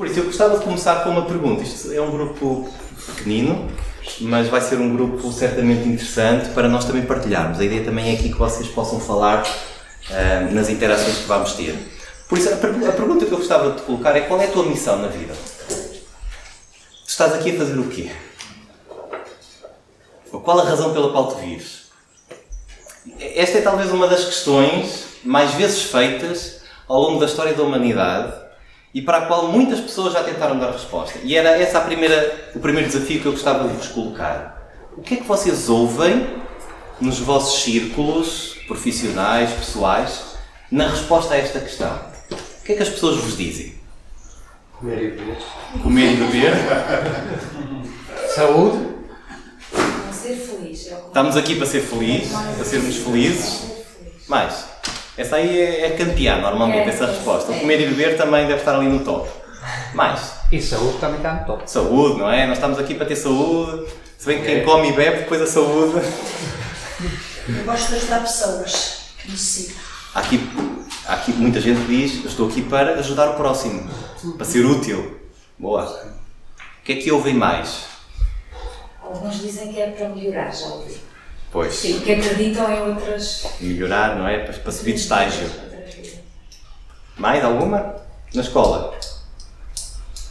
Por isso, eu gostava de começar com uma pergunta. Isto é um grupo pequenino, mas vai ser um grupo certamente interessante para nós também partilharmos. A ideia também é aqui que vocês possam falar uh, nas interações que vamos ter. Por isso, a, per a, pergunta que eu gostava de colocar é qual é a tua missão na vida? Estás aqui a fazer o quê? Qual a razão pela qual tu vives? Esta é talvez uma das questões mais vezes feitas ao longo da história da humanidade e para a qual muitas pessoas já tentaram dar resposta. E era esse a primeira, o primeiro desafio que eu gostava de vos colocar. O que é que vocês ouvem nos vossos círculos profissionais, pessoais, na resposta a esta questão? O que é que as pessoas vos dizem? Comer e beber. Comer e beber. Saúde. Ser feliz. É Estamos aqui para ser felizes, para sermos felizes. Mais. Essa aí é, é kantiana, normalmente, É, essa é, resposta. O é. comer e beber também deve estar ali no top. Mais. E saúde também está no top. Saúde, não é? Nós estamos aqui para ter saúde. Se bem que quem come e bebe, depois a saúde. Eu gosto de ajudar pessoas que necessitam. Há aqui, há aqui muita gente que diz: Eu estou aqui para ajudar o próximo, para ser útil. Boa. O que é que ouvem mais? Alguns dizem que é para melhorar, já ouvi. Pois, Sim, que acreditam em outras. melhorar, não é? Para, para subir de estágio. Mais alguma? Na escola?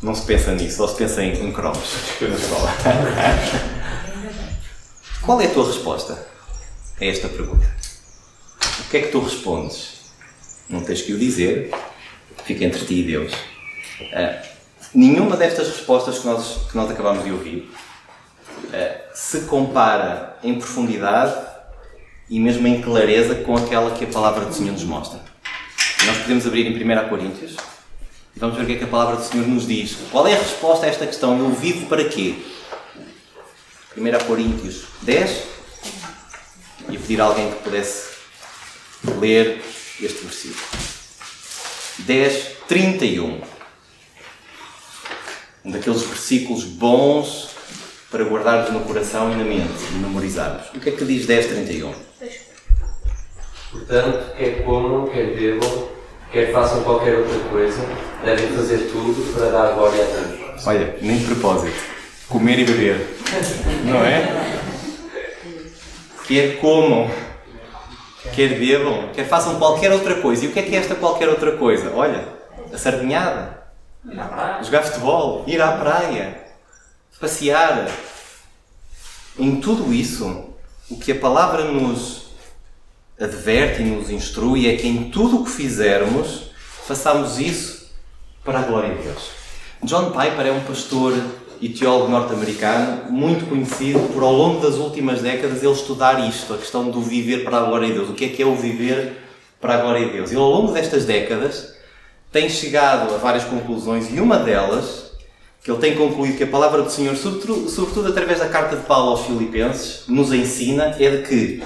Não se pensa nisso, só se pensa em, em cromos na escola. Qual é a tua resposta a esta pergunta? O que é que tu respondes? Não tens que o dizer, fica entre ti e Deus. Ah, nenhuma destas respostas que nós, que nós acabamos de ouvir ah, se compara em profundidade e mesmo em clareza com aquela que a palavra do Senhor nos mostra. Nós podemos abrir em 1 Coríntios e vamos ver o que é que a palavra do Senhor nos diz. Qual é a resposta a esta questão? Eu vivo para quê? 1 Coríntios 10 e pedir a alguém que pudesse ler este versículo. 10, 31. Um daqueles versículos bons para guardarmos no coração e na mente e memorizarmos. O que é que diz 10, 31? Portanto, quer comam, quer bebam, quer façam qualquer outra coisa, devem fazer tudo para dar glória a Deus. Olha, nem de propósito. Comer e beber. Não é? Quer comam, quer bebam, quer façam qualquer outra coisa. E o que é que é esta qualquer outra coisa? Olha, a sardinhada, jogar futebol, ir à praia, passear. Em tudo isso, o que a palavra nos adverte e nos instrui é que em tudo o que fizermos, façamos isso para a glória de Deus. John Piper é um pastor e teólogo norte-americano muito conhecido por, ao longo das últimas décadas, ele estudar isto, a questão do viver para a glória de Deus. O que é que é o viver para a glória de Deus? Ele, ao longo destas décadas, tem chegado a várias conclusões e uma delas, que ele tem concluído que a palavra do Senhor, sobretudo, através da carta de Paulo aos Filipenses, nos ensina, é de que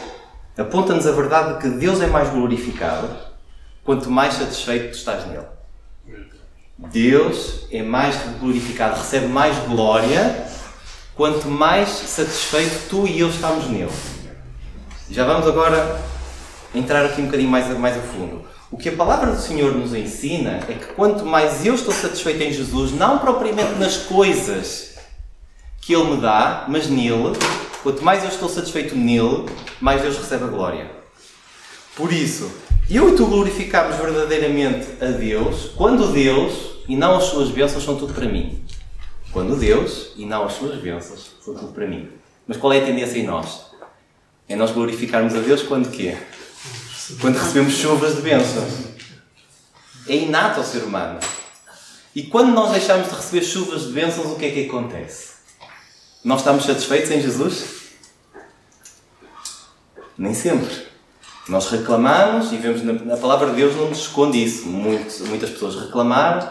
aponta-nos a verdade de que Deus é mais glorificado quanto mais satisfeito tu estás nele. Deus é mais glorificado, recebe mais glória quanto mais satisfeito tu e eu estamos nele. Já vamos agora entrar aqui um bocadinho mais, mais a fundo. O que a palavra do Senhor nos ensina é que quanto mais eu estou satisfeito em Jesus, não propriamente nas coisas que Ele me dá, mas nele, quanto mais eu estou satisfeito nele, mais Deus recebe a glória. Por isso, eu e tu glorificamos verdadeiramente a Deus quando Deus e não as suas bênçãos são tudo para mim. Quando Deus e não as suas bênçãos são tudo para mim. Mas qual é a tendência em nós? É nós glorificarmos a Deus quando quê? Quando recebemos chuvas de bênçãos. É inato ao ser humano. E quando nós deixamos de receber chuvas de bênçãos, o que é que acontece? Nós estamos satisfeitos em Jesus? Nem sempre. Nós reclamamos e vemos na, palavra de Deus não nos esconde isso. Muito- muitas pessoas reclamaram,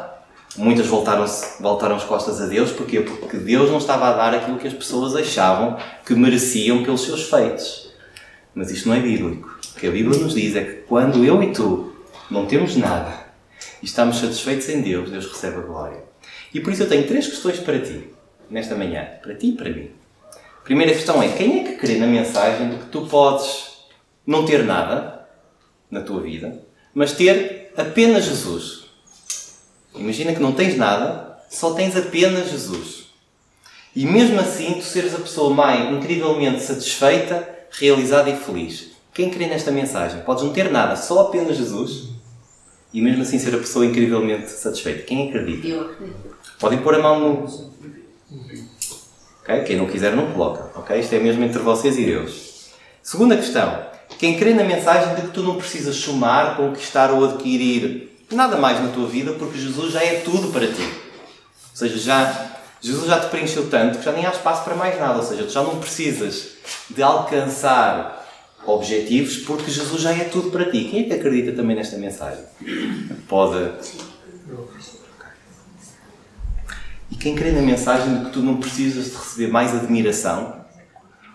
muitas voltaram, voltaram as costas a Deus. Porquê? Porque Deus não estava a dar aquilo que as pessoas achavam que mereciam pelos seus feitos. Mas isto não é bíblico. Que a Bíblia nos diz é que quando eu e tu não temos nada e estamos satisfeitos em Deus, Deus recebe a glória. E por isso eu tenho três questões para ti, nesta manhã. Para ti e para mim. A primeira questão é: quem é que crê na mensagem de que tu podes não ter nada na tua vida, mas ter apenas Jesus? Imagina que não tens nada, só tens apenas Jesus. E mesmo assim, tu seres a pessoa mais incrivelmente satisfeita, realizada e feliz. Quem crê nesta mensagem? Podes não ter nada, só apenas Jesus, e mesmo assim ser a pessoa incrivelmente satisfeita. Quem acredita? Eu acredito. Podem pôr a mão no. Ok? Quem não quiser, não coloca. Ok? Isto é mesmo entre vocês e Deus. Segunda questão. Quem crê na mensagem de que tu não precisas somar, conquistar ou adquirir nada mais na tua vida, porque Jesus já é tudo para ti. Ou seja, já, Jesus já te preencheu tanto que já nem há espaço para mais nada. Ou seja, tu já não precisas de alcançar objetivos porque Jesus já é tudo para ti. Quem é que acredita também nesta mensagem? Pode. E quem crê na mensagem de que tu não precisas de receber mais admiração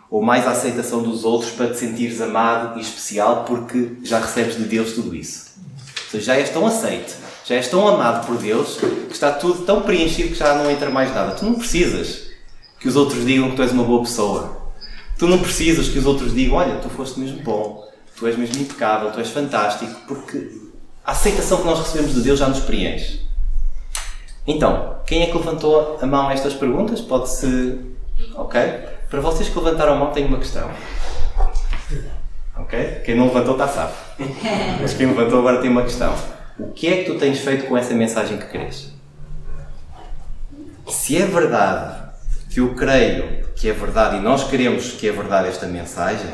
ou mais aceitação dos outros para te sentires amado e especial porque já recebes de Deus tudo isso. Ou seja, já és tão aceite, já és tão amado por Deus que está tudo tão preenchido que já não entra mais nada. Tu não precisas que os outros digam que tu és uma boa pessoa. Tu não precisas que os outros digam: Olha, tu foste mesmo bom, tu és mesmo impecável, tu és fantástico, porque a aceitação que nós recebemos de Deus já nos preenche. Então, quem é que levantou a mão a estas perguntas? Pode-se. Ok? Para vocês que levantaram a mão, tenho uma questão. Ok? Quem não levantou está safo. Mas quem levantou agora tem uma questão. O que é que tu tens feito com essa mensagem que crês? Se é verdade que eu creio que é verdade e nós queremos que é verdade esta mensagem,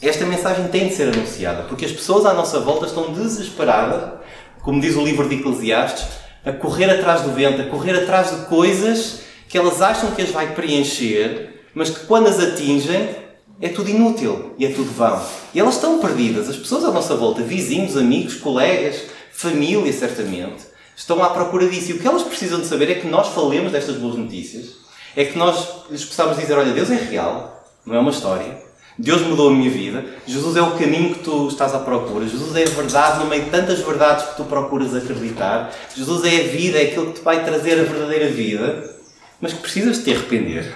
esta mensagem tem de ser anunciada, porque as pessoas à nossa volta estão desesperadas, como diz o livro de Eclesiastes, a correr atrás do vento, a correr atrás de coisas que elas acham que as vai preencher, mas que quando as atingem é tudo inútil e é tudo vão. E elas estão perdidas. As pessoas à nossa volta, vizinhos, amigos, colegas, família, certamente, estão à procura disso. E o que elas precisam de saber é que nós falemos destas boas notícias, é que nós lhes possamos dizer: olha, Deus é real, não é uma história. Deus mudou a minha vida. Jesus é o caminho que tu estás à procura. Jesus é a verdade no meio de tantas verdades que tu procuras acreditar. Jesus é a vida, é aquilo que te vai trazer a verdadeira vida. Mas que precisas de te arrepender.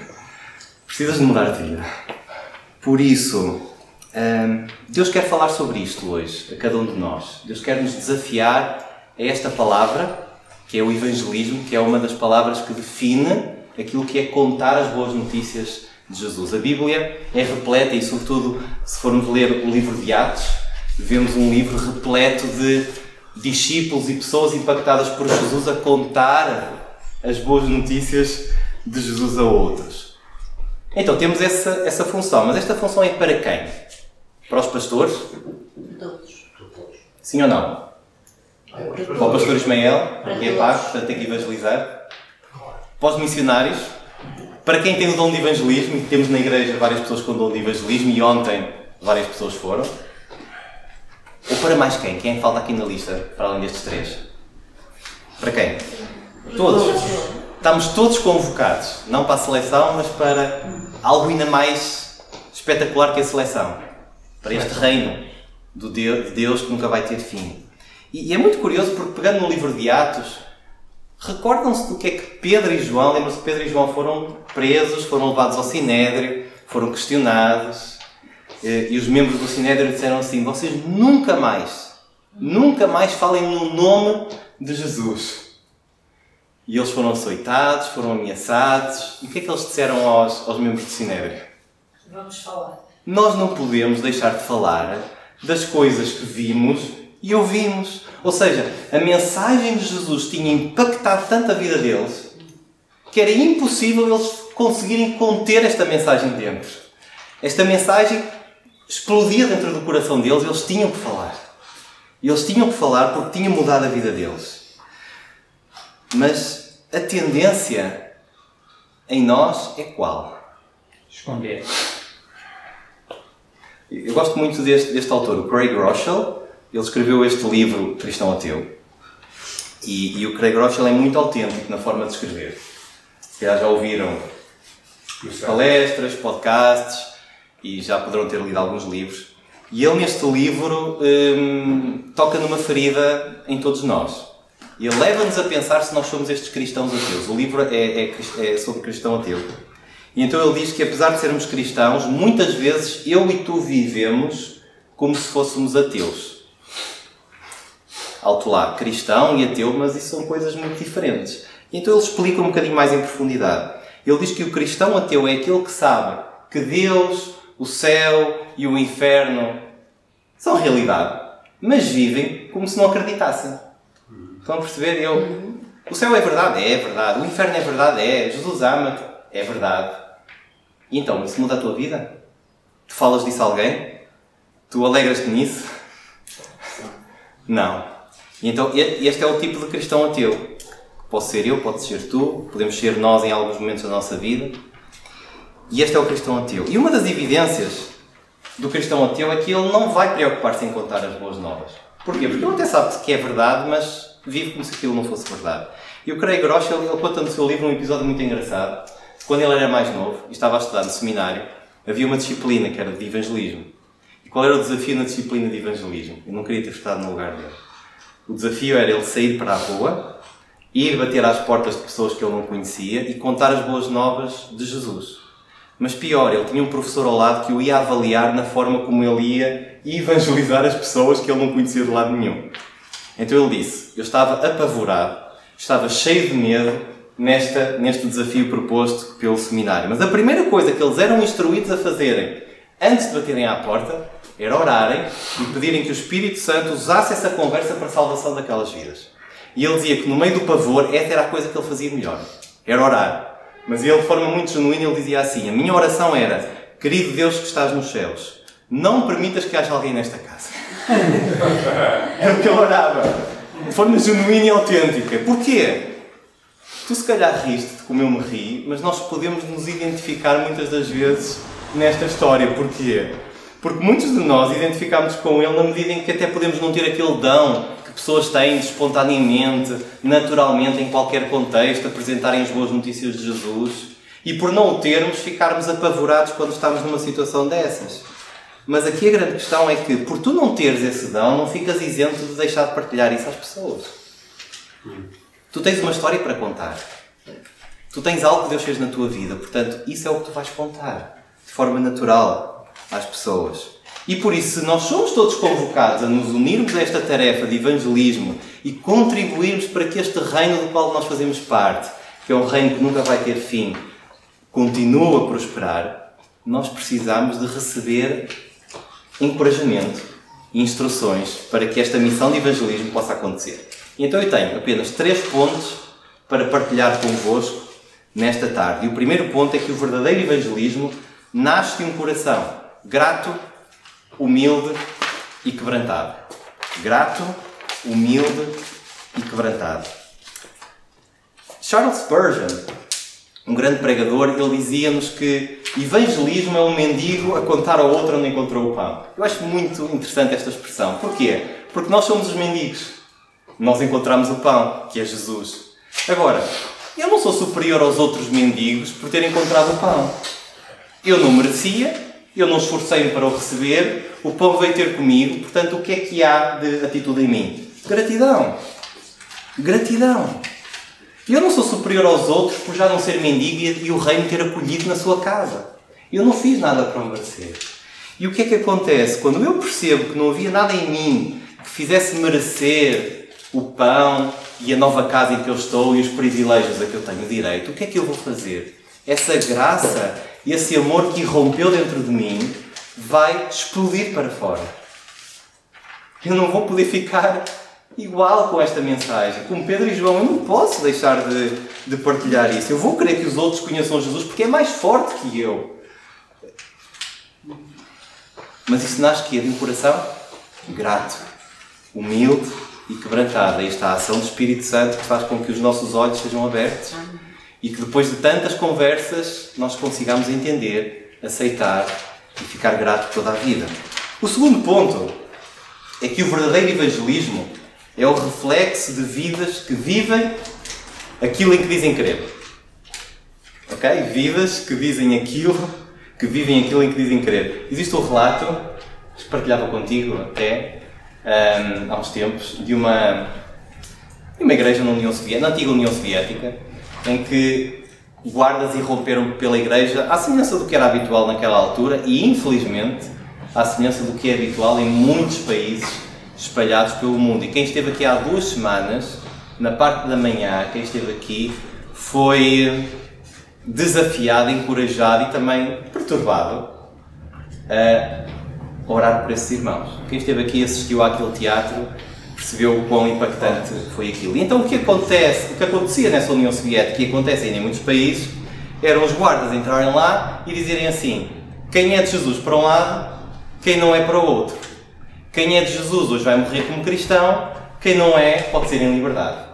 Precisas de mudar de vida. Por isso, hum, Deus quer falar sobre isto hoje, a cada um de nós. Deus quer nos desafiar a esta palavra, que é o evangelismo, que é uma das palavras que define aquilo que é contar as boas notícias de Jesus. A Bíblia é repleta, e sobretudo se formos ler o livro de Atos, vemos um livro repleto de discípulos e pessoas impactadas por Jesus a contar as boas notícias de Jesus a outros. Então temos essa, essa função, mas esta função é para quem? Para os pastores? Todos. Sim ou não? Para o pastor Ismael, que é paz, portanto tem que evangelizar. Para os missionários, para quem tem o dom de evangelismo, e temos na igreja várias pessoas com o dom de evangelismo, e ontem várias pessoas foram. Ou para mais quem? Quem é falta aqui na lista, para além destes três? Para quem? Todos. Estamos todos convocados, não para a seleção, mas para algo ainda mais espetacular que a seleção. Para este reino do Deus, de Deus que nunca vai ter fim. E, e é muito curioso porque, pegando no livro de Atos, recordam-se do que é que Pedro e João, lembram-se que Pedro e João foram presos, foram levados ao Sinédrio, foram questionados, eh, e os membros do Sinédrio disseram assim: Vocês nunca mais, nunca mais falem no nome de Jesus. E eles foram açoitados, foram ameaçados. E o que é que eles disseram aos, aos membros do Sinédrio? Vamos falar. Nós não podemos deixar de falar das coisas que vimos e ouvimos. Ou seja, a mensagem de Jesus tinha impactado tanto a vida deles que era impossível eles conseguirem conter esta mensagem dentro. Esta mensagem explodia dentro do coração deles, eles tinham que falar. Eles tinham que falar porque tinha mudado a vida deles. Mas a tendência em nós é qual? Esconder. Eu gosto muito deste, deste autor, o Craig Rochelle. Ele escreveu este livro, Cristão Ateu. E, e o Craig Rochelle é muito autêntico na forma de escrever. Se já ouviram palestras, podcasts e já poderão ter lido alguns livros. E ele, neste livro, hum, toca numa ferida em todos nós. E ele leva-nos a pensar se nós somos estes cristãos ateus. O livro é, é, é sobre cristão ateu. E então ele diz que, apesar de sermos cristãos, muitas vezes eu e tu vivemos como se fôssemos ateus. Alto lá, cristão e ateu, mas isso são coisas muito diferentes. Então ele explica um bocadinho mais em profundidade. Ele diz que o cristão ateu é aquele que sabe que Deus, o céu e o inferno são realidade, mas vivem como se não acreditassem. Estão a perceber? Eu, o céu é verdade? É verdade. O inferno é verdade? É. Jesus ama-te? É verdade. E então, isso muda a tua vida? Tu falas disso a alguém? Tu alegras-te nisso? Não. E então, este é o tipo de cristão ateu. Pode ser eu, pode ser tu, podemos ser nós em alguns momentos da nossa vida. E este é o cristão ateu. E uma das evidências do cristão ateu é que ele não vai preocupar-se em contar as boas novas. Porquê? Porque ele até sabe que é verdade, mas vive como se aquilo não fosse verdade. E o Craig Rocha, ele, ele conta no seu livro um episódio muito engraçado. Quando ele era mais novo e estava a estudar no seminário, havia uma disciplina que era de evangelismo. E qual era o desafio na disciplina de evangelismo? Eu não queria ter estado no lugar dele. O desafio era ele sair para a rua, ir bater às portas de pessoas que ele não conhecia e contar as boas novas de Jesus. Mas pior, ele tinha um professor ao lado que o ia avaliar na forma como ele ia evangelizar as pessoas que ele não conhecia de lado nenhum. Então ele disse: Eu estava apavorado, estava cheio de medo nesta, neste desafio proposto pelo seminário. Mas a primeira coisa que eles eram instruídos a fazerem antes de baterem à porta era orarem e pedirem que o Espírito Santo usasse essa conversa para a salvação daquelas vidas. E ele dizia que no meio do pavor, essa era a coisa que ele fazia melhor. Era orar. Mas ele, de forma muito genuína, ele dizia assim: A minha oração era: Querido Deus que estás nos céus, não permitas que haja alguém nesta casa. é o que ele orava. De forma genuína e autêntica. Porquê? Tu se calhar riste como eu me ri, mas nós podemos nos identificar muitas das vezes nesta história. Porquê? Porque muitos de nós identificamos com ele na medida em que até podemos não ter aquele dão que pessoas têm de espontaneamente, naturalmente, em qualquer contexto, apresentarem as boas notícias de Jesus e por não o termos, ficarmos apavorados quando estamos numa situação dessas. Mas aqui a grande questão é que, por tu não teres esse dão, não ficas isento de deixar de partilhar isso às pessoas. Tu tens uma história para contar. Tu tens algo que Deus fez na tua vida, portanto, isso é o que tu vais contar, de forma natural, às pessoas. E por isso, se nós somos todos convocados a nos unirmos a esta tarefa de evangelismo e contribuirmos para que este reino do qual nós fazemos parte, que é um reino que nunca vai ter fim, continue a prosperar, nós precisamos de receber encorajamento e instruções para que esta missão de evangelismo possa acontecer. E então eu tenho apenas três pontos para partilhar convosco nesta tarde. E o primeiro ponto é que o verdadeiro evangelismo nasce de um coração grato humilde e quebrantado. Grato, humilde e quebrantado. Charles Spurgeon, um grande pregador, ele dizia-nos que evangelismo é um mendigo a contar ao outro onde encontrou o pão. Eu acho muito interessante esta expressão. Porquê? Porque nós somos os mendigos. Nós encontramos o pão, que é Jesus. Agora, eu não sou superior aos outros mendigos por ter encontrado o pão. Eu não merecia, eu não esforcei-me para o receber, o pão veio ter comigo, portanto, o que é que há de atitude em mim? Gratidão. Gratidão. Eu não sou superior aos outros por já não ser mendigo e o reino ter acolhido na sua casa. Eu não fiz nada para merecer. E o que é que acontece? Quando eu percebo que não havia nada em mim que fizesse merecer o pão e a nova casa em que eu estou e os privilégios a que eu tenho direito, o que é que eu vou fazer? Essa graça esse amor que irrompeu dentro de mim vai explodir para fora. Eu não vou poder ficar igual com esta mensagem. Como Pedro e João, eu não posso deixar de, de partilhar isso. Eu vou querer que os outros conheçam Jesus porque é mais forte que eu. Mas isso nasce que é de um coração grato, humilde e quebrantado. Aí está a ação do Espírito Santo que faz com que os nossos olhos sejam abertos e que depois de tantas conversas nós consigamos entender, aceitar e ficar grato toda a vida. O segundo ponto é que o verdadeiro evangelismo é o reflexo de vidas que vivem aquilo em que dizem crer. Ok? Vidas que dizem aquilo, que vivem aquilo em que dizem crer. Existe um relato, que partilhava contigo até um, há uns tempos, de uma, de uma igreja na, União Soviética, na antiga União Soviética, em que guardas irromperam pela igreja, à semelhança do que era habitual naquela altura e, infelizmente, à semelhança do que é habitual em muitos países espalhados pelo mundo. E quem esteve aqui há duas semanas na parte da manhã, quem esteve aqui, foi desafiado, encorajado e também perturbado a orar por esses irmãos. Quem esteve aqui assistiu àquele teatro percebeu o quão impactante foi aquilo. E então o que acontece, o que acontecia nessa União Soviética e acontece ainda em muitos países, eram os guardas entrarem lá e dizerem assim: quem é de Jesus para um lado, quem não é para o outro. Quem é de Jesus hoje vai morrer como cristão, quem não é pode ser em liberdade.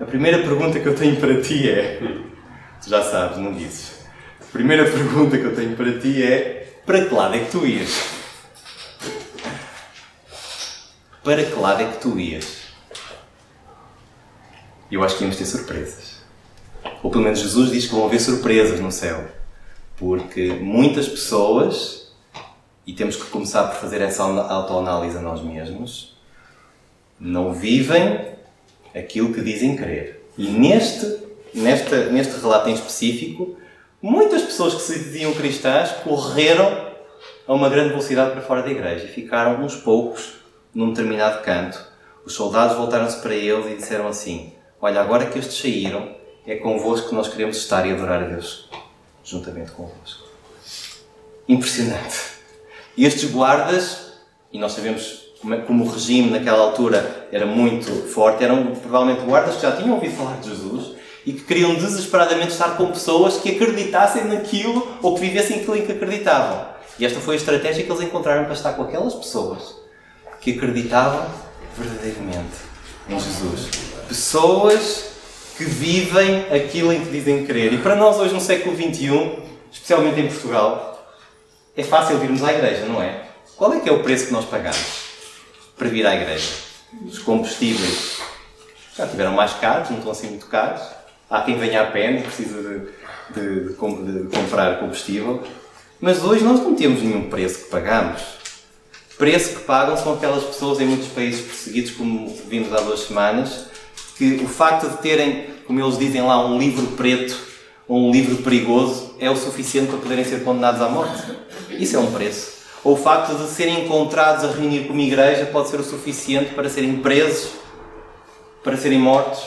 A primeira pergunta que eu tenho para ti é: tu já sabes, não dizes. A primeira pergunta que eu tenho para ti é: para que lado é que tu ias? Para que lado é que tu ias? Eu acho que íamos ter surpresas. Ou pelo menos Jesus diz que vão haver surpresas no céu. Porque muitas pessoas, e temos que começar por fazer essa autoanálise a nós mesmos, não vivem aquilo que dizem querer. E neste, neste, neste relato em específico, muitas pessoas que se diziam cristãs correram a uma grande velocidade para fora da igreja e ficaram uns poucos num determinado canto. Os soldados voltaram-se para eles e disseram assim: Olha, agora que estes saíram, é convosco que nós queremos estar e adorar a Deus juntamente convosco. Impressionante. E estes guardas, e nós sabemos é, como o regime naquela altura era muito forte, eram provavelmente guardas que já tinham ouvido falar de Jesus e que queriam desesperadamente estar com pessoas que acreditassem naquilo ou que vivessem aquilo em que acreditavam. E esta foi a estratégia que eles encontraram para estar com aquelas pessoas que acreditavam verdadeiramente em Jesus. Pessoas que vivem aquilo em que dizem crer. E para nós, hoje, no século XXI, especialmente em Portugal, é fácil virmos à igreja, não é? Qual é que é o preço que nós pagamos para vir à igreja? Os combustíveis já tiveram mais caros, não estão assim muito caros. Há quem venha a pé, não precisa de, de, de, de comprar combustível. Mas hoje nós não temos nenhum preço que pagamos preço que pagam são aquelas pessoas em muitos países perseguidos, como vimos há duas semanas, que o facto de terem, como eles dizem lá, um livro preto ou um livro perigoso é o suficiente para poderem ser condenados à morte. Isso é um preço. Ou o facto de serem encontrados a reunir como igreja pode ser o suficiente para serem presos, para serem mortos.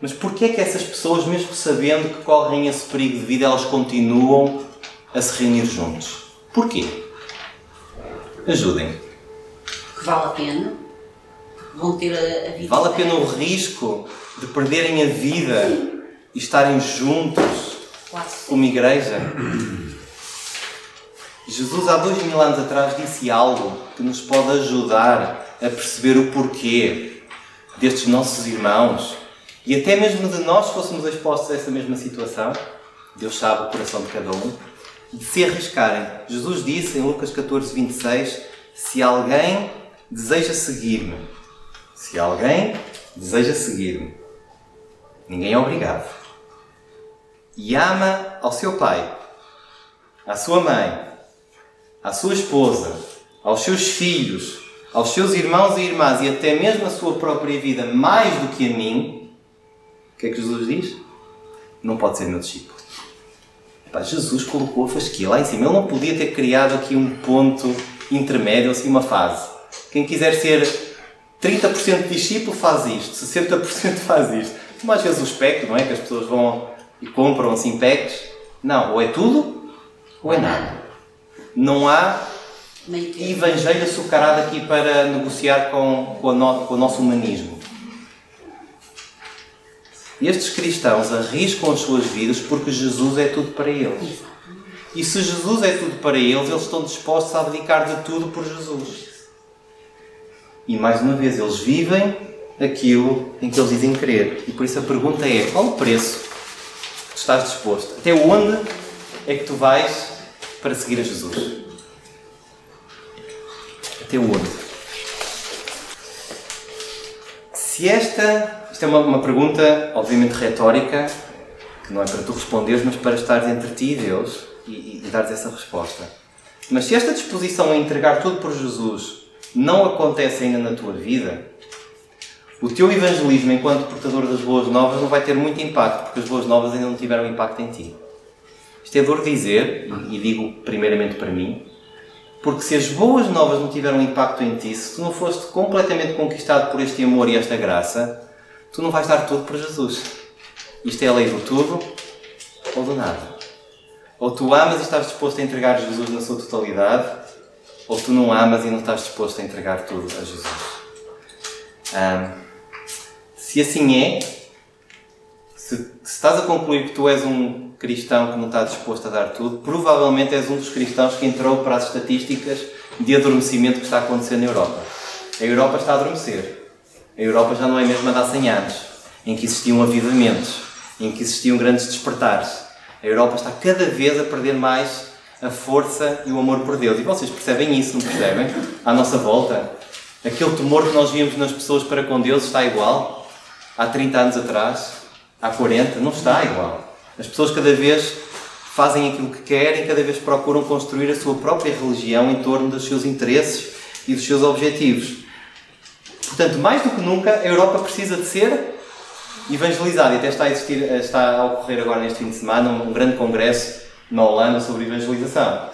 Mas porquê é que essas pessoas, mesmo sabendo que correm esse perigo de vida, elas continuam a se reunir juntos? Porquê? Ajudem. Que vale a pena. Vão ter a, a vida. Vale a pena o risco de perderem a vida Sim. e estarem juntos como igreja? Jesus, há dois mil anos atrás, disse algo que nos pode ajudar a perceber o porquê destes nossos irmãos e até mesmo de nós fôssemos expostos a essa mesma situação. Deus sabe o coração de cada um de se arriscarem. Jesus disse em Lucas 14, 26: Se alguém deseja seguir-me, se alguém deseja seguir-me, ninguém é obrigado, e ama ao seu pai, à sua mãe, à sua esposa, aos seus filhos, aos seus irmãos e irmãs e até mesmo a sua própria vida mais do que a mim, o que é que Jesus diz? Não pode ser meu discípulo. Epá, Jesus colocou a fasquia lá em cima. Ele não podia ter criado aqui um ponto intermédio, assim, uma fase. Quem quiser ser 30% discípulo faz isto, 60% faz isto. Como às vezes o espectro, não é? Que as pessoas vão e compram assim packs. Não, ou é tudo ou é nada. Não há evangelho açucarado aqui para negociar com, com, no, com o nosso humanismo. Estes cristãos arriscam as suas vidas porque Jesus é tudo para eles. E se Jesus é tudo para eles, eles estão dispostos a abdicar de tudo por Jesus. E mais uma vez, eles vivem aquilo em que eles dizem crer. E por isso a pergunta é: qual o preço que tu estás disposto? Até onde é que tu vais para seguir a Jesus? Até onde? Se esta isto é uma, uma pergunta, obviamente, retórica, que não é para tu responderes, mas para estares entre ti e Deus e, e, e dares essa resposta. Mas se esta disposição a entregar tudo por Jesus não acontece ainda na tua vida, o teu evangelismo enquanto portador das boas novas não vai ter muito impacto, porque as boas novas ainda não tiveram impacto em ti. Isto é dor dizer, e digo primeiramente para mim, Porque se as boas novas não tiveram impacto em ti, se tu não foste completamente conquistado por este amor e esta graça, tu não vais dar tudo por Jesus. Isto é a lei do tudo ou do nada. Ou tu amas e estás disposto a entregar Jesus na sua totalidade, ou tu não amas e não estás disposto a entregar tudo a Jesus. Se assim é, se, se estás a concluir que tu és um cristão que não está disposto a dar tudo, provavelmente és um dos cristãos que entrou para as estatísticas de adormecimento que está acontecendo na Europa. A Europa está a adormecer. A Europa já não é mesmo a de há 100 anos, em que existiam avivamentos, em que existiam grandes despertares. A Europa está cada vez a perder mais a força e o amor por Deus. E vocês percebem isso, não percebem? À nossa volta. Aquele temor que nós víamos nas pessoas para com Deus está igual? Há 30 anos atrás? Há 40? Não está igual. As pessoas cada vez fazem aquilo que querem, cada vez procuram construir a sua própria religião em torno dos seus interesses e dos seus objetivos. Portanto, mais do que nunca, a Europa precisa de ser evangelizada. E até está a, existir, está a ocorrer agora neste fim de semana um grande congresso na Holanda sobre evangelização.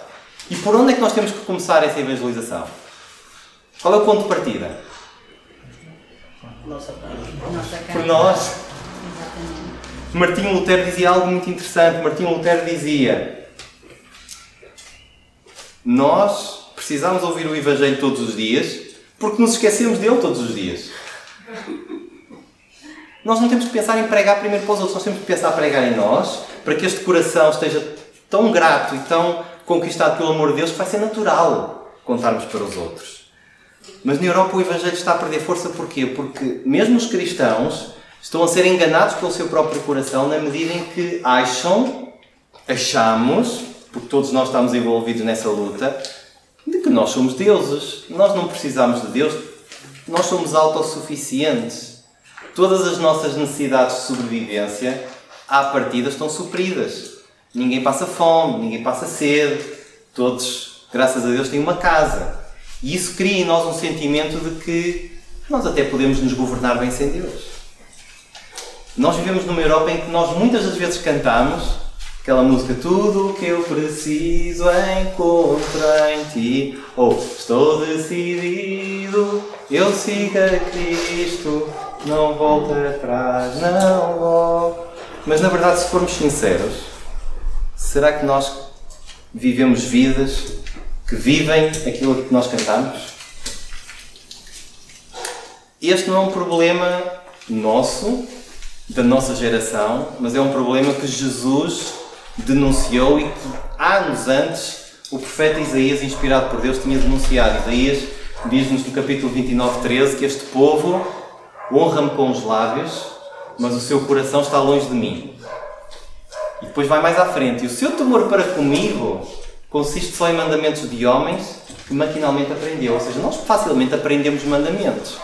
E por onde é que nós temos que começar essa evangelização? Qual é o ponto de partida? Nossa Por nós. Martinho Lutero dizia algo muito interessante. Martinho Lutero dizia: Nós precisamos ouvir o Evangelho todos os dias porque nos esquecemos dele todos os dias. Nós não temos que pensar em pregar primeiro para os outros, nós temos que pensar em pregar em nós para que este coração esteja tão grato e tão conquistado pelo amor de Deus que vai ser natural contarmos para os outros. Mas na Europa o Evangelho está a perder força porquê? Porque mesmo os cristãos estão a ser enganados pelo seu próprio coração na medida em que acham, achamos, porque todos nós estamos envolvidos nessa luta, de que nós somos deuses. Nós não precisamos de Deus, nós somos autossuficientes. Todas as nossas necessidades de sobrevivência, à partida, estão supridas. Ninguém passa fome, ninguém passa sede, todos, graças a Deus, têm uma casa. E isso cria em nós um sentimento de que nós até podemos nos governar bem sem Deus. Nós vivemos numa Europa em que nós muitas das vezes cantamos aquela música Tudo o que eu preciso encontro em ti ou Estou decidido, eu sigo a Cristo, não volto atrás, não vou. Mas na verdade, se formos sinceros, será que nós vivemos vidas que vivem aquilo que nós cantamos? Este não é um problema nosso, da nossa geração, mas é um problema que Jesus denunciou e que anos antes o profeta Isaías, inspirado por Deus, tinha denunciado. Isaías diz-nos no capítulo 29, 13 que este povo honra-me com os lábios, mas o seu coração está longe de mim. E depois vai mais à frente. E o seu temor para comigo consiste só em mandamentos de homens que maquinalmente aprendeu. Ou seja, nós facilmente aprendemos mandamentos.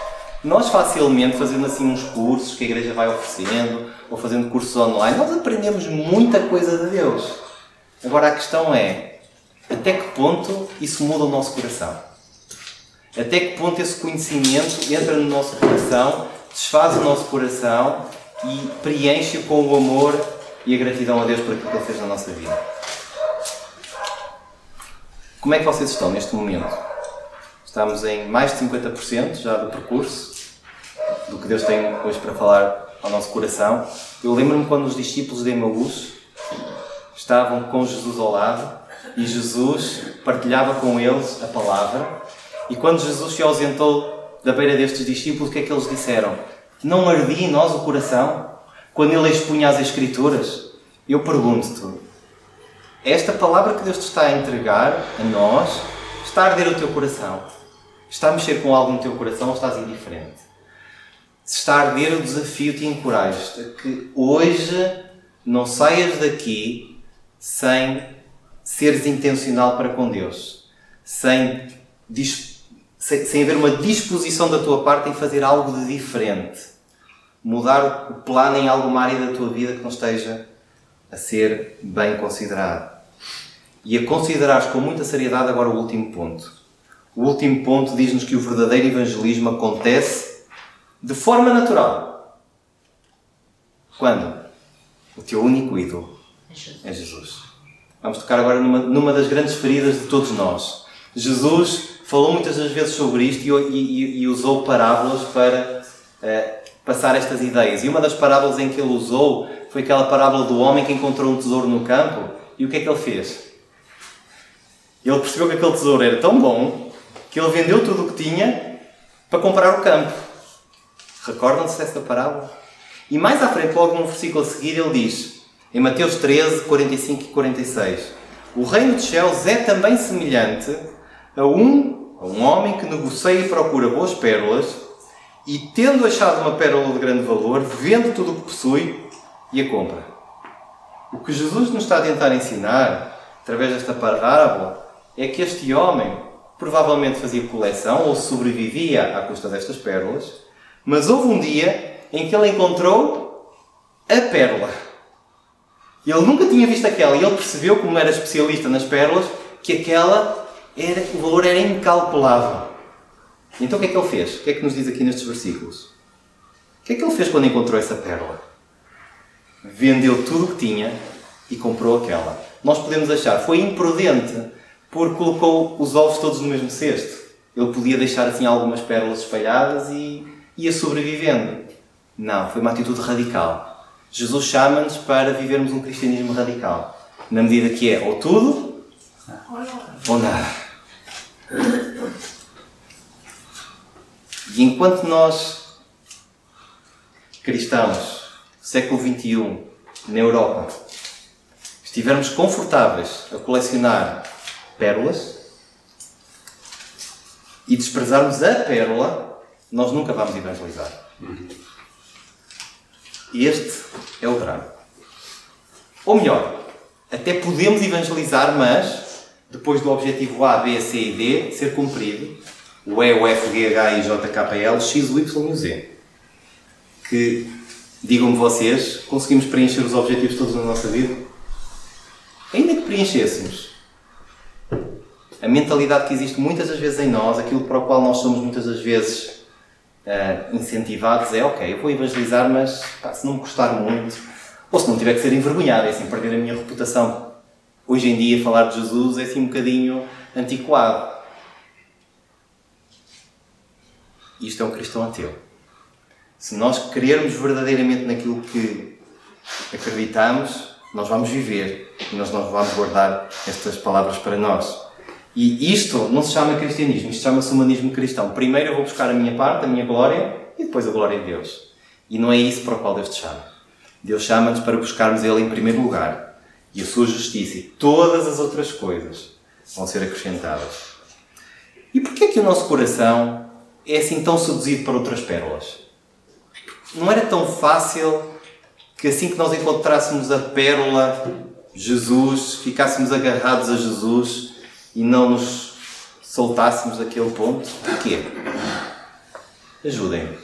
Nós facilmente, fazendo assim uns cursos que a igreja vai oferecendo, ou fazendo cursos online, nós aprendemos muita coisa de Deus. Agora a questão é, até que ponto isso muda o nosso coração? Até que ponto esse conhecimento entra no nosso coração, desfaz o nosso coração e preenche com o amor e a gratidão a Deus por aquilo que Ele fez na nossa vida? Como é que vocês estão neste momento? Estamos em mais de 50% já do percurso do que Deus tem hoje para falar ao nosso coração. Eu lembro-me quando os discípulos de Emaús estavam com Jesus ao lado e Jesus partilhava com eles a palavra. E quando Jesus se ausentou da beira destes discípulos, o que é que eles disseram? Não ardia em nós o coração quando ele expunha as Escrituras? Eu pergunto-te, esta palavra que Deus te está a entregar a nós está a arder o teu coração? Está a mexer com algo no teu coração ou estás indiferente? A arder, o desafio te encoraja que hoje não saias daqui sem seres intencional para com Deus, sem, sem, sem haver uma disposição da tua parte em fazer algo de diferente, mudar o plano em alguma área da tua vida que não esteja a ser bem considerado. E a considerares com muita seriedade agora o último ponto. O último ponto diz-nos que o verdadeiro evangelismo acontece de forma natural. Quando? O teu único ídolo é Jesus. Vamos tocar agora numa, numa das grandes feridas de todos nós. Jesus falou muitas das vezes sobre isto e, e, e usou parábolas para uh, passar estas ideias. E uma das parábolas em que ele usou foi aquela parábola do homem que encontrou um tesouro no campo e o que é que ele fez? Ele percebeu que aquele tesouro era tão bom que ele vendeu tudo o que tinha para comprar o campo. Recordam-se dessa parábola? E mais à frente, logo no versículo a seguir, ele diz, em Mateus 13, 45 e 46, O reino dos céus é também semelhante a um, a um homem que negocia e procura boas pérolas e, tendo achado uma pérola de grande valor, vende tudo o que possui e a compra. O que Jesus nos está a tentar ensinar, através desta parábola, é que este homem provavelmente fazia coleção ou sobrevivia à custa destas pérolas, mas houve um dia em que ele encontrou a pérola. Ele nunca tinha visto aquela e ele percebeu, como era especialista nas pérolas, que aquela era, o valor era incalculável. Então o que é que ele fez? O que é que nos diz aqui nestes versículos? O que é que ele fez quando encontrou essa pérola? Vendeu tudo o que tinha e comprou aquela. Nós podemos achar, foi imprudente porque colocou os ovos todos no mesmo cesto. Ele podia deixar assim algumas pérolas espalhadas e ia sobrevivendo. Não, foi uma atitude radical. Jesus chama-nos para vivermos um cristianismo radical. Na medida que é ou tudo ou nada. E enquanto nós, cristãos, século XXI, na Europa, estivermos confortáveis a colecionar pérolas e desprezarmos a pérola, nós nunca vamos evangelizar. E este é o drama. Ou melhor, até podemos evangelizar, mas depois do objetivo A, B, C e D ser cumprido, o E, o F, G, H, I, J, K, L, X, o Y e o Z. Que, digam-me vocês, conseguimos preencher os objetivos todos na nossa vida? Ainda que preenchêssemos, a mentalidade que existe muitas das vezes em nós, aquilo para o qual nós somos muitas das vezes uh, incentivados, é ok, eu vou evangelizar, mas pá, se não me custar muito, ou se não tiver que ser envergonhado, é assim, perder a minha reputação. Hoje em dia, falar de Jesus é assim um bocadinho antiquado. Isto é um cristão ateu. Se nós querermos verdadeiramente naquilo que acreditamos, nós vamos viver e nós não vamos guardar estas palavras para nós. E isto não se chama cristianismo, isto chama-se humanismo cristão. Primeiro eu vou buscar a minha parte, a minha glória, e depois a glória de Deus. E não é isso para o qual Deus te chama. Deus chama-nos para buscarmos Ele em primeiro lugar e a sua justiça e todas as outras coisas vão ser acrescentadas. E porquê é que o nosso coração é assim tão seduzido para outras pérolas? Não era tão fácil que assim que nós encontrássemos a pérola, Jesus, ficássemos agarrados a Jesus e não nos soltássemos daquele ponto? Porquê? Ajudem-me.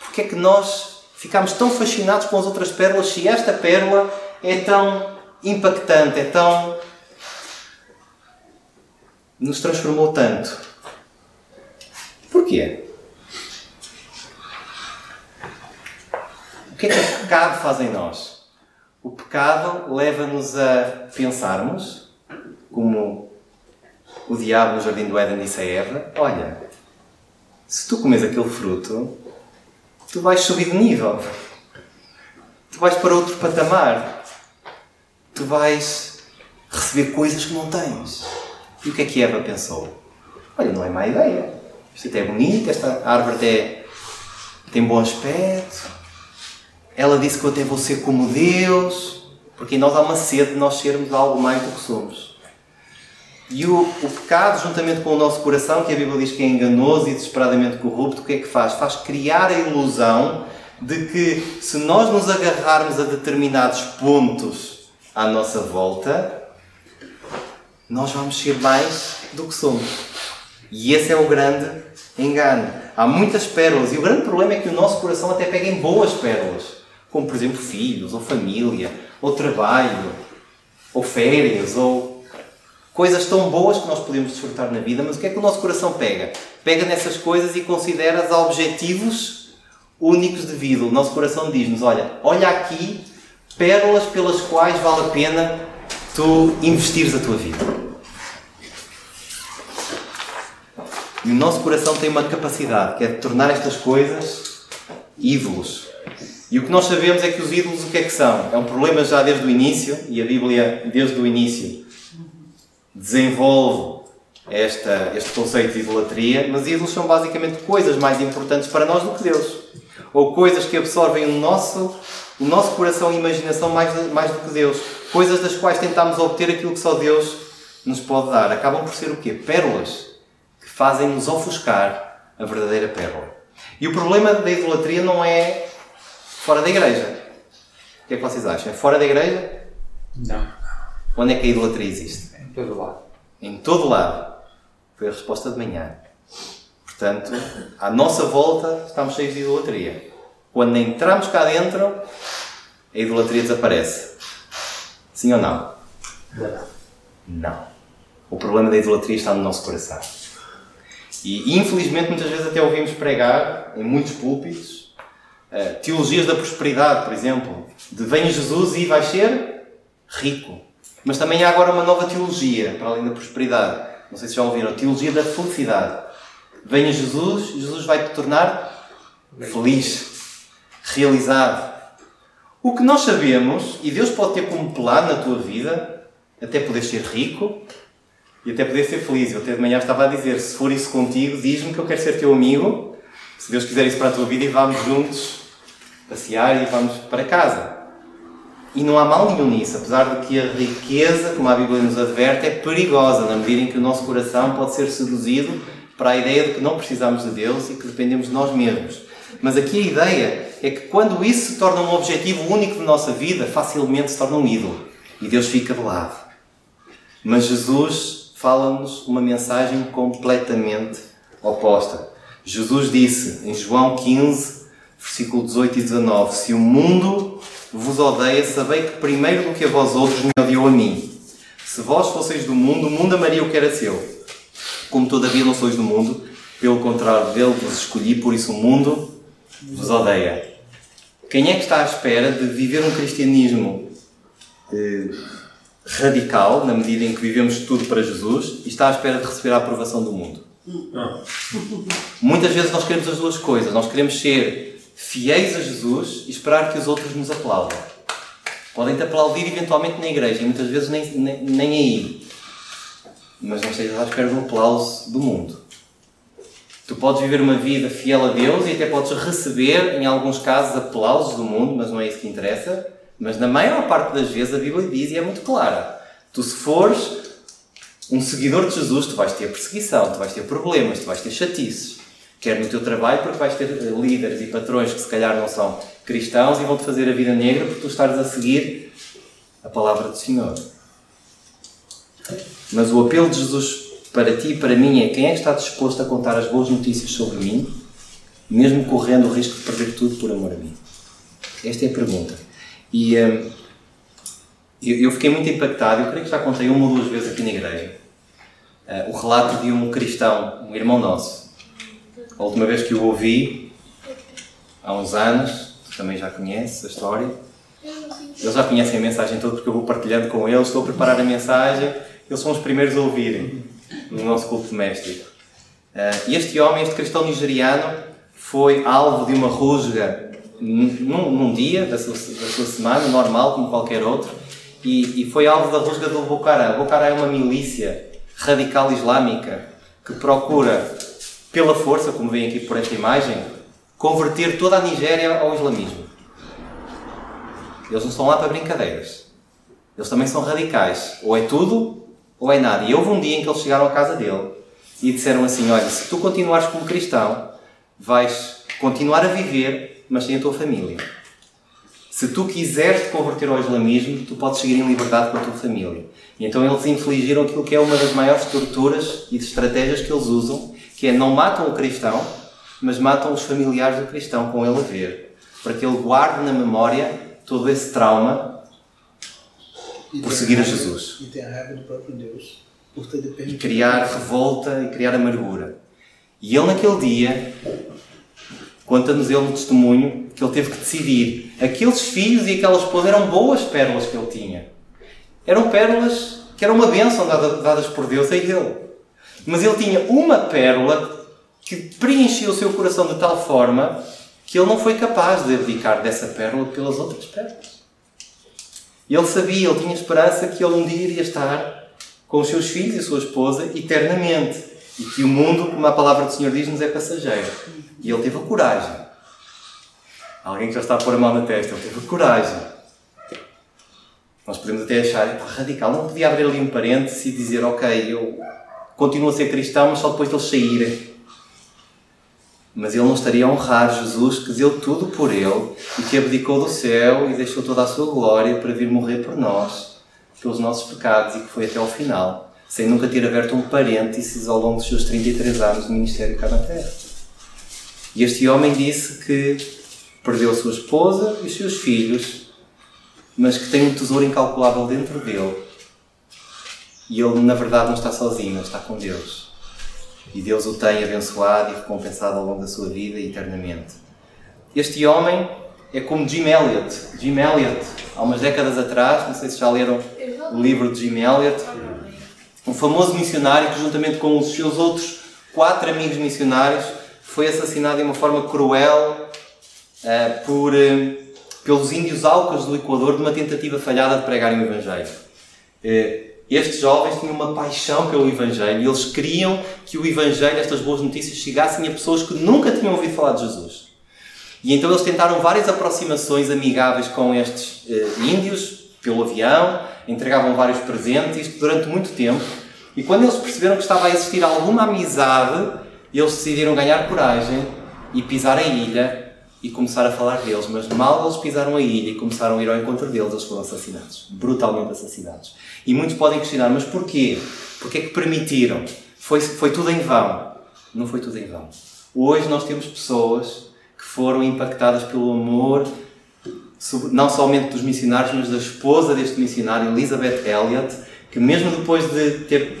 Porquê é que nós ficamos tão fascinados com as outras pérolas se esta pérola é tão impactante, é tão. nos transformou tanto? Porquê? O que é que o pecado faz em nós? O pecado leva-nos a pensarmos como o diabo no jardim do Éden disse a Eva: Olha, se tu comes aquele fruto, tu vais subir de nível, tu vais para outro patamar, tu vais receber coisas que não tens. E o que é que Eva pensou? Olha, não é má ideia. Isto até é bonito, esta árvore até tem bom aspecto. Ela disse que eu até vou ser como Deus, porque em nós há uma sede de nós sermos algo mais do que somos. E o, o, pecado, juntamente com o nosso coração, que a Bíblia diz que é enganoso e desesperadamente corrupto, o que é que faz? Faz criar a ilusão de que se nós nos agarrarmos a determinados pontos à nossa volta, nós vamos ser mais do que somos. E esse é o grande engano. Há muitas pérolas e o grande problema é que o nosso coração até pega em boas pérolas, como por exemplo filhos, ou família, ou trabalho, ou férias, ou coisas tão boas que nós podemos desfrutar na vida, mas o que é que o nosso coração pega? Pega nessas coisas e considera os objetivos únicos de vida. O nosso coração diz-nos: olha, olha aqui pérolas pelas quais vale a pena tu investires a tua vida. E o nosso coração tem uma capacidade, que é de tornar estas coisas ídolos. E o que nós sabemos é que os ídolos o que é que são? É um problema já desde o início, e a Bíblia, desde o início, desenvolve esta, este conceito de idolatria, mas ídolos são basicamente coisas mais importantes para nós do que Deus. Ou coisas que absorvem o nosso, o nosso coração e imaginação mais, mais do que Deus. Coisas das quais tentamos obter aquilo que só Deus nos pode dar. Acabam por ser o quê? Pérolas que fazem-nos ofuscar a verdadeira pérola. E o problema da idolatria não é fora da igreja. O que é que vocês acham? É fora da igreja? Não. Onde é que a idolatria existe? Todo lado. Em todo lado. Foi a resposta de manhã. Portanto, à nossa volta estamos cheios de idolatria. Quando entramos cá dentro, a idolatria desaparece. Sim ou não? Não. Não. O problema da idolatria está no nosso coração. E infelizmente muitas vezes até ouvimos pregar em muitos púlpitos uh, teologias da prosperidade, por exemplo, de vem Jesus e vai ser rico. Mas também há agora uma nova teologia para além da prosperidade. Não sei se já ouviram, a teologia da felicidade. Venha Jesus, Jesus vai te tornar feliz, realizado. O que nós sabemos, e Deus pode ter como plano na tua vida, até poder ser rico e até poder ser feliz. Eu até de manhã estava a dizer: se for isso contigo, diz-me que eu quero ser teu amigo. Se Deus quiser isso para a tua vida, e vamos juntos passear e vamos para casa. E não há mal nenhum nisso, apesar de que a riqueza, como a Bíblia nos adverte, é perigosa na medida em que o nosso coração pode ser seduzido para a ideia de que não precisamos de Deus e que dependemos de nós mesmos. Mas aqui a ideia é que quando isso se torna um objetivo único de nossa vida, facilmente se torna um ídolo e Deus fica de lado. Mas Jesus fala-nos uma mensagem completamente oposta. Jesus disse em João 15, versículo 18 e 19: Se o mundo vos odeia, sabei que primeiro do que a vós outros me odiou a mim. Se vós fosseis do mundo, o mundo amaria o que era seu. Como todavia não sois do mundo, pelo contrário dele vos escolhi, por isso o mundo vos odeia. Quem é que está à espera de viver um cristianismo eh, radical, na medida em que vivemos tudo para Jesus, e está à espera de receber a aprovação do mundo? Muitas vezes nós queremos as duas coisas. Nós queremos ser fiéis a Jesus e esperar que os outros nos aplaudam. Podem-te aplaudir eventualmente na igreja e muitas vezes nem, nem, nem aí. Mas não estejas à espera do aplauso do mundo. Tu podes viver uma vida fiel a Deus e até podes receber, em alguns casos, aplausos do mundo, mas não é isso que interessa. Mas na maior parte das vezes a Bíblia diz e é muito clara: tu, se fores um seguidor de Jesus, tu vais ter perseguição, tu vais ter problemas, tu vais ter chatices. Quer no teu trabalho, porque vais ter líderes e patrões que se calhar não são cristãos e vão-te fazer a vida negra porque tu estares a seguir a palavra do Senhor. Mas o apelo de Jesus para ti e para mim é quem é que está disposto a contar as boas notícias sobre mim, mesmo correndo o risco de perder tudo por amor a mim? Esta é a pergunta. E hum, eu, eu fiquei muito impactado, eu creio que já contei uma ou duas vezes aqui na igreja, uh, o relato de um cristão, um irmão nosso. A última vez que o ouvi, há uns anos, também já conheces a história. Eles já conhecem a mensagem toda porque eu vou partilhando com eles, estou a preparar a mensagem, eles são os primeiros a ouvirem no nosso culto doméstico. Uh, este homem, este cristão nigeriano, foi alvo de uma rusga num, num dia da sua, da sua, semana, normal, como qualquer outro, e, e foi alvo da rusga do Boko Haram. Boko Haram é uma milícia radical islâmica que procura, pela força, como veem aqui por esta imagem, converter toda a Nigéria ao islamismo. Eles não estão lá para brincadeiras. Eles também são radicais. Ou é tudo, ou é nada. E houve um dia em que eles chegaram à casa dele e disseram assim: Olha, se tu continuares como cristão, vais continuar a viver, mas sem a tua família. Se tu quiseres te converter ao islamismo, tu podes seguir em liberdade com a tua família. E então eles infligiram aquilo que é uma das maiores torturas e estratégias que eles usam, que é não matam o cristão, mas matam os familiares do cristão com ele a ver, para que ele guarde na memória todo esse trauma por seguir a Jesus. E tem a raiva do próprio Deus por ter permitido. E criar revolta e criar amargura. E ele naquele dia, conta-nos ele no testemunho, que ele teve que decidir. Aqueles filhos e aquela esposa eram boas pérolas que ele tinha. Eram pérolas que eram uma bênção dada, dadas por Deus a ele. Mas ele tinha uma pérola que preencheu o seu coração de tal forma que ele não foi capaz de abdicar dessa pérola pelas outras pérolas. Ele sabia, ele tinha esperança que ele um dia iria estar com os seus filhos e a sua esposa eternamente. E que o mundo, como a palavra do Senhor diz-nos, é passageiro. E ele teve a coragem. Alguém que já está a pôr a mão na testa, ele teve a coragem. Nós podemos até achar radical. Não podia abrir ali um parênteses e dizer, ok, eu continuo a ser cristão, mas só depois de eles saírem. Mas ele não estaria a honrar Jesus que deu tudo por ele e que abdicou do céu e deixou toda a sua glória para vir morrer por nós, pelos nossos pecados e que foi até ao final, sem nunca ter aberto um parênteses ao longo dos seus 33 anos de ministério cá na Terra. E este homem disse que perdeu a sua esposa e os seus filhos, mas que tem um tesouro incalculável dentro dele. E ele, na verdade, não está sozinho, está com Deus. E Deus o tem abençoado e recompensado ao longo da sua vida eternamente. Este homem é como Jim Elliot. Jim Elliot, há umas décadas atrás, não sei se já leram o livro de Jim Elliot, um famoso missionário que, juntamente com os seus outros quatro amigos missionários, foi assassinado de uma forma cruel uh, por, uh, pelos índios Alcas do Equador de uma tentativa falhada de pregarem o Evangelho. Uh, estes jovens tinham uma paixão pelo Evangelho e eles queriam que o Evangelho, estas boas notícias, chegassem a pessoas que nunca tinham ouvido falar de Jesus. E então eles tentaram várias aproximações amigáveis com estes uh, índios, pelo avião, entregavam vários presentes durante muito tempo. E quando eles perceberam que estava a existir alguma amizade, eles decidiram ganhar coragem e pisar a ilha e começar a falar deles. Mas mal eles pisaram a ilha e começaram a ir ao encontro deles, eles foram assassinados. Brutalmente assassinados. E muitos podem questionar, mas porquê? Porquê é que permitiram? Foi, foi tudo em vão? Não foi tudo em vão. Hoje nós temos pessoas que foram impactadas pelo amor, não somente dos missionários, mas da esposa deste missionário, Elizabeth Elliot, que mesmo depois de ter,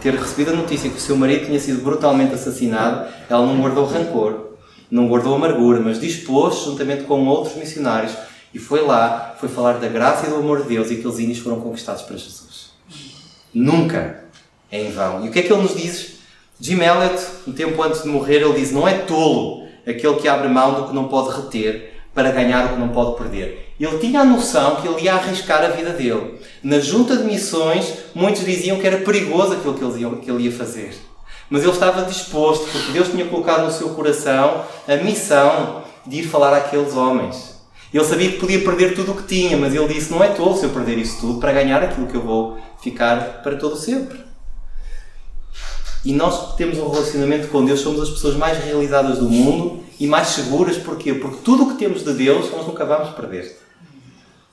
ter recebido a notícia que o seu marido tinha sido brutalmente assassinado, ela não guardou rancor, não guardou amargura, mas dispôs, juntamente com outros missionários, e foi lá, foi falar da graça e do amor de Deus e aqueles índios foram conquistados para Jesus. Nunca é em vão. E o que é que ele nos diz? Jim Elliot, um tempo antes de morrer, ele diz: Não é tolo aquele que abre mão do que não pode reter para ganhar o que não pode perder. Ele tinha a noção que ele ia arriscar a vida dele. Na junta de missões, muitos diziam que era perigoso aquilo que ele ia, fazer. Mas ele estava disposto, porque Deus tinha colocado no seu coração a missão de ir falar àqueles homens. Ele sabia que podia perder tudo o que tinha, mas ele disse: Não é tolo se eu perder isso tudo para ganhar aquilo que eu vou ficar para todo sempre. E nós que temos um relacionamento com Deus somos as pessoas mais realizadas do mundo e mais seguras. Porquê? Porque tudo o que temos de Deus nós nunca vamos perder.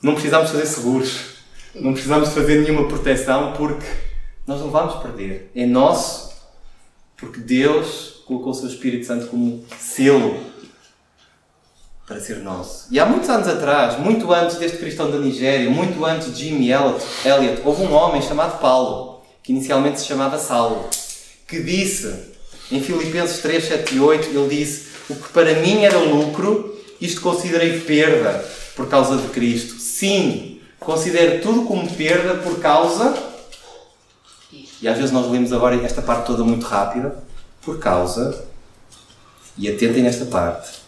Não precisamos fazer seguros. Não precisamos fazer nenhuma proteção porque nós não vamos perder. É nosso porque Deus colocou o seu Espírito Santo como selo para ser nosso. E há muitos anos atrás, muito antes deste cristão da Nigéria, muito antes de Jimmy Elliot, houve um homem chamado Paulo, que inicialmente se chamava Saulo, que disse, em Filipenses 3, 7 e 8, ele disse: O que para mim era lucro, isto considerei perda por causa de Cristo. Sim, considero tudo como perda por causa. E às vezes nós lemos agora esta parte toda muito rápida. Por causa. E atentem nesta parte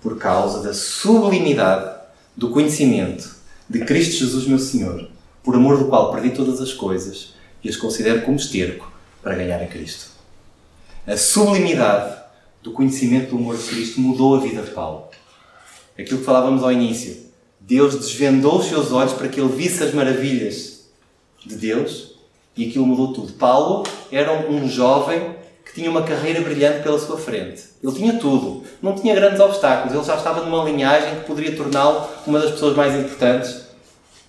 por causa da sublimidade do conhecimento de Cristo Jesus, meu Senhor, por amor do qual perdi todas as coisas e as considero como esterco para ganhar a Cristo. A sublimidade do conhecimento do amor de Cristo mudou a vida de Paulo. Aquilo que falávamos ao início. Deus desvendou os seus olhos para que ele visse as maravilhas de Deus e aquilo mudou tudo. Paulo era um jovem tinha uma carreira brilhante pela sua frente. Ele tinha tudo. Não tinha grandes obstáculos. Ele já estava numa linhagem que poderia torná-lo uma das pessoas mais importantes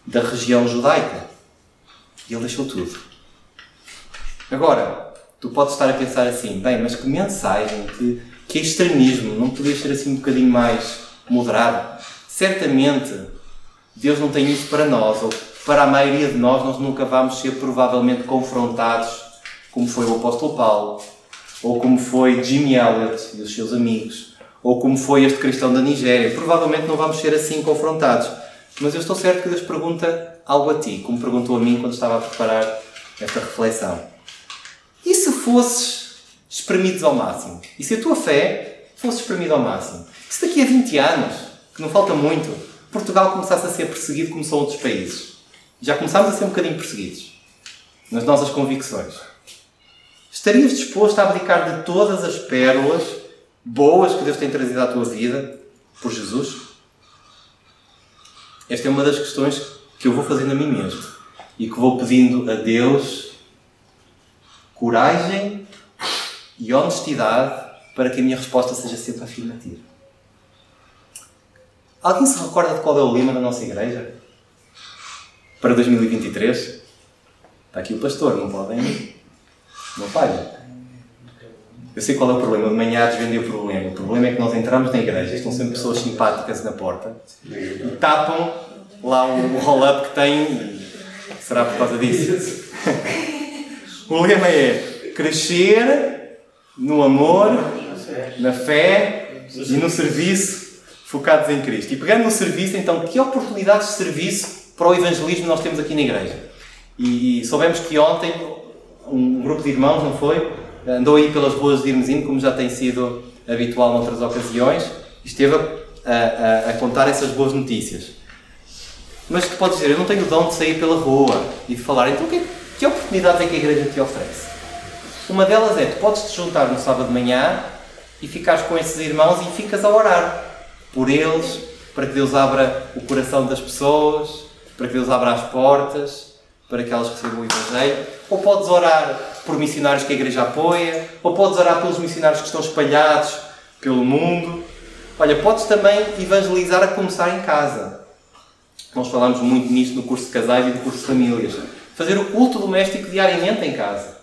da região judaica. E ele deixou tudo. Agora, tu podes estar a pensar assim: bem, mas que mensagem, que, que extremismo, não podias ser assim um bocadinho mais moderado? Certamente, Deus não tem isso para nós, ou para a maioria de nós, nós nunca vamos ser provavelmente confrontados, como foi o apóstolo Paulo, ou como foi Jimmy Elliot e os seus amigos, ou como foi este cristão da Nigéria. Provavelmente não vamos ser assim confrontados. Mas eu estou certo que Deus pergunta algo a ti, como perguntou a mim quando estava a preparar esta reflexão. E se fosses espremidos ao máximo. E se a tua fé fosse espremida ao máximo? Se daqui a 20 anos, que não falta muito, Portugal começasse a ser perseguido como são outros países. Já começámos a ser um bocadinho perseguidos nas nossas convicções. Estarias disposto a abdicar de todas as pérolas boas que Deus tem trazido à tua vida por Jesus? Esta é uma das questões que eu vou fazendo a mim mesmo e que vou pedindo a Deus coragem e honestidade para que a minha resposta seja sempre afirmativa. Alguém se recorda de qual é o lema da nossa igreja? Para 2023? Está aqui o pastor, não podem. Não falha. Eu sei qual é o problema. De manhã desvendei o problema. O problema é que nós entramos na igreja, estão sempre pessoas simpáticas na porta e tapam lá o roll-up que têm. Será por causa disso? o lema é crescer no amor, na fé e no serviço focados em Cristo. E pegando no serviço, então, que oportunidades de serviço para o evangelismo nós temos aqui na igreja? E, soubemos que ontem um grupo de irmãos, não foi? Andou aí pelas ruas de Irmesino, como já tem sido habitual noutras ocasiões, e esteve a, a, a, contar essas boas notícias. Mas tu podes dizer, eu não tenho o dom de sair pela rua e de falar, então que, que oportunidades é que a igreja te oferece? Uma delas é, tu podes te juntar no sábado de manhã e ficares com esses irmãos e ficas a orar por eles, para que Deus abra o coração das pessoas, para que Deus abra as portas, para que elas recebam o Evangelho. Ou podes orar por missionários que a igreja apoia, ou podes orar pelos missionários que estão espalhados pelo mundo. Olha, podes também evangelizar a começar em casa. Nós falamos muito nisto no curso de casais e no curso de famílias. Fazer o culto doméstico diariamente em casa.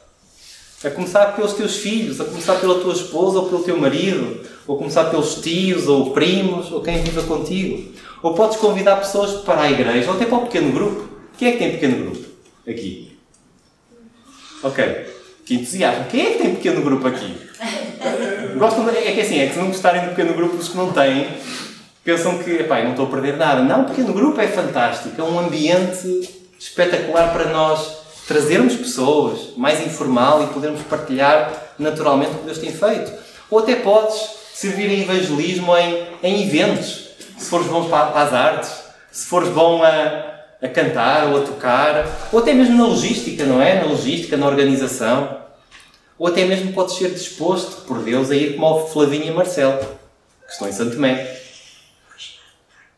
A começar pelos teus filhos, a começar pela tua esposa ou pelo teu marido, ou começar pelos tios ou primos ou quem viva contigo. Ou podes convidar pessoas para a igreja ou até para o pequeno grupo. Quem é que tem pequeno grupo aqui? Ok. Que entusiasmo. Quem é que tem pequeno grupo aqui? Gostam de... É que assim, é que se não gostarem do pequeno grupo, os que não têm, pensam que, epá, não estou a perder nada. Não, o pequeno grupo é fantástico. É um ambiente espetacular para nós trazermos pessoas, mais informal e podermos partilhar naturalmente o que Deus tem feito. Ou até podes servir em evangelismo em, em eventos, se fores bom para, para as artes, se fores bom a, a cantar ou a tocar, ou até mesmo na logística, não é? Na logística, na organização. Ou até mesmo podes ser disposto por Deus a ir como o Flavinho e Marcelo, que estão em Santo Tomé.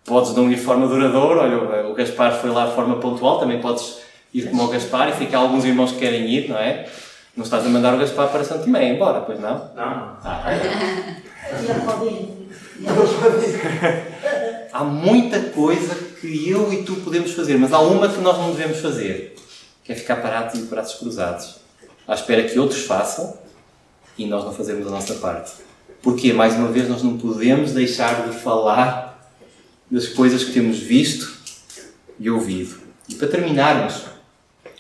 Podes não ir de forma duradoura, olha, o Gaspar foi lá de forma pontual, também podes ir como o Gaspar e ficar alguns irmãos que querem ir, não é? Não estás a mandar o Gaspar para Santo Tomé, embora, pois não? Não. Ah, é. há muita coisa que eu e tu podemos fazer, mas há uma que nós não devemos fazer, que é ficar parados e de braços cruzados, à espera que outros façam e nós não fazemos a nossa parte. Porque, mais uma vez, nós não podemos deixar de falar das coisas que temos visto e ouvido. E para terminarmos,